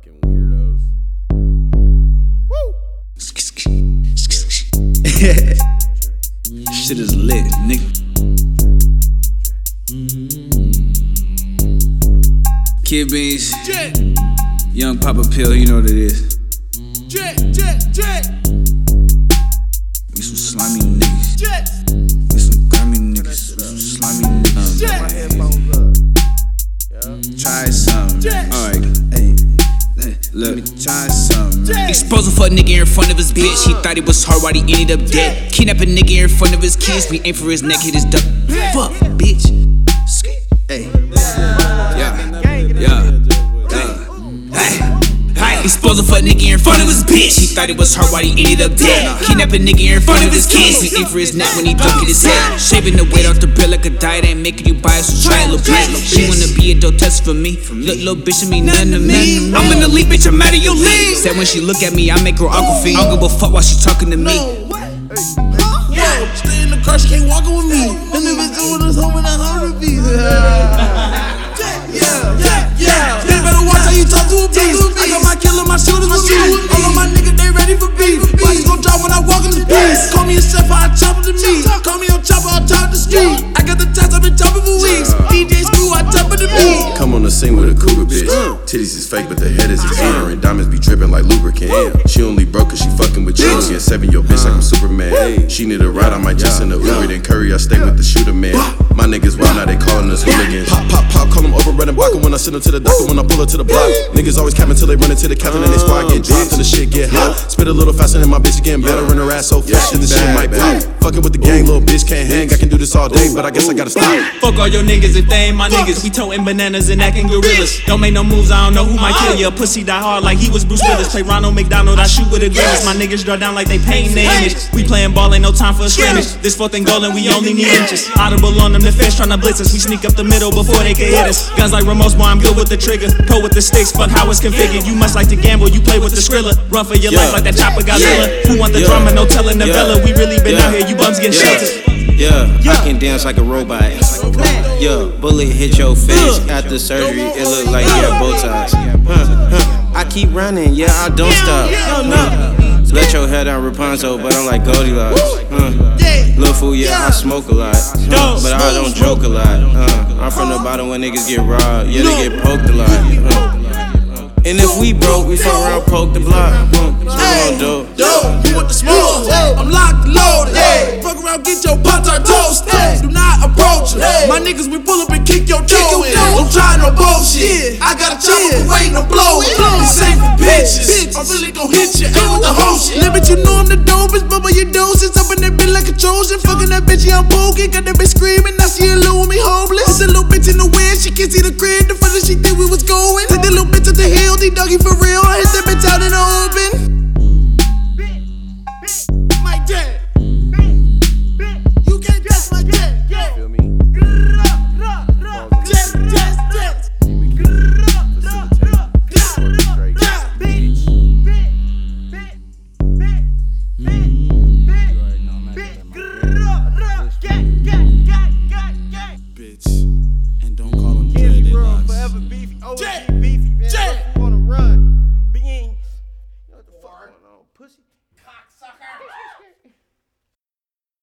fucking weirdos. Woo! Shit is lit, nigga. Mm-hmm. Kydd Beans. Jet. Young Papa Pill, you know what it is. Jet, jet, jet. We some slimy niggas. Jet. Look, try something. Exposing for a nigga in front of his bitch. He thought he was hard while he ended up dead. Kidnap a nigga in front of his kids. We aim for his neck, hit his duck. Fuck, bitch. Exposing for a nigga in front of his bitch. He thought it was her while he ended up dead. Kidnap a nigga in front of his kids. Aim for his neck when he duck his head. Shaving the weight off the bill like a diet ain't making you buy it, so try it, little bitch. She wanna be a dope test for me. Look, little bitch, I mean nothing to me. I'm in the league, bitch, I'm out of your league. Said when she look at me, I make her uncle feel. I don't give a fuck while she talking to me. Stay in the car, she can't walk with me. And if it's doing this home in a hundred beats. Yeah, yeah, yeah. They better watch how you talk to a beast. When I walk in the beast. Call me a chef, I chop it to me. Call me a chopper, I top the street. Titties is fake, but the head is exuberant. Diamonds be dripping like lubricant. She only broke cause she fucking with chicks. Yeah, seven your bitch like I'm Superman. She need a ride, I might just send a Uber. Then Curry, I stay with the shooter man. My niggas wild, now they calling us hooligans. Pop, pop, pop, call them over, red and when I send them to the doctor. When I pull her to the block, niggas always capping till they run into the captain and they squad get dropped till the shit get hot. Spit a little faster than my bitch getting better and her ass so fat that the shit might pop. Fucking with the gang, little bitch can't hang. I can this all day, but I guess I gotta stop. Fuck all your niggas if they ain't my niggas. We toting bananas and acting gorillas. Don't make no moves, I don't know who might kill ya. Pussy die hard like he was Bruce Willis. Play Ronald McDonald, I shoot with a grimace. My niggas draw down like they painting the image. We playing ball, ain't no time for a scrimmage. This fourth and goal and we only need inches. Audible on them, the fish tryna blitz us. We sneak up the middle before they can hit us. Guns like Ramos, boy, I'm good with the trigger. Pro with the sticks, fuck how it's configured. You must like to gamble, you play with the skrilla. Run for your life like that chopper Godzilla. Who want the drama? No telling the. We really been out here, you bums getting sheltered. Yeah, I can dance like a robot. Yeah, bullet hit your face after surgery. It look like you have ties. Huh, huh. I keep running, yeah, I don't stop. Huh. Let your head down Rapunzel, but I'm like Goldilocks. Huh. Little fool, yeah, I smoke a lot, huh. but I don't joke a lot. I'm from the bottom when niggas get robbed, yeah, they get poked a lot. And if we broke, we fuck around, poke the block. On dope. Yo, you want the smoke? I'm locked and loaded. Fuck around, get your pop tart toasted. Do not approach us. My niggas, we pull up and kick your toe in. Don't try no bullshit. I got a chopper for waiting to blow it. This ain't for bitches. I'm really gon' hit you. Ain't with the whole shit. Limit, you know I'm the dopest. Bubba, you doses. Up in that bitch like a Trojan. Fucking that bitch, yeah, I'm poking. Got that bitch screaming. Now she alone with me homeless. It's a little bitch in the wind. She can't see the crib. The further she think we was going. Take that little bitch to the hill. D for real.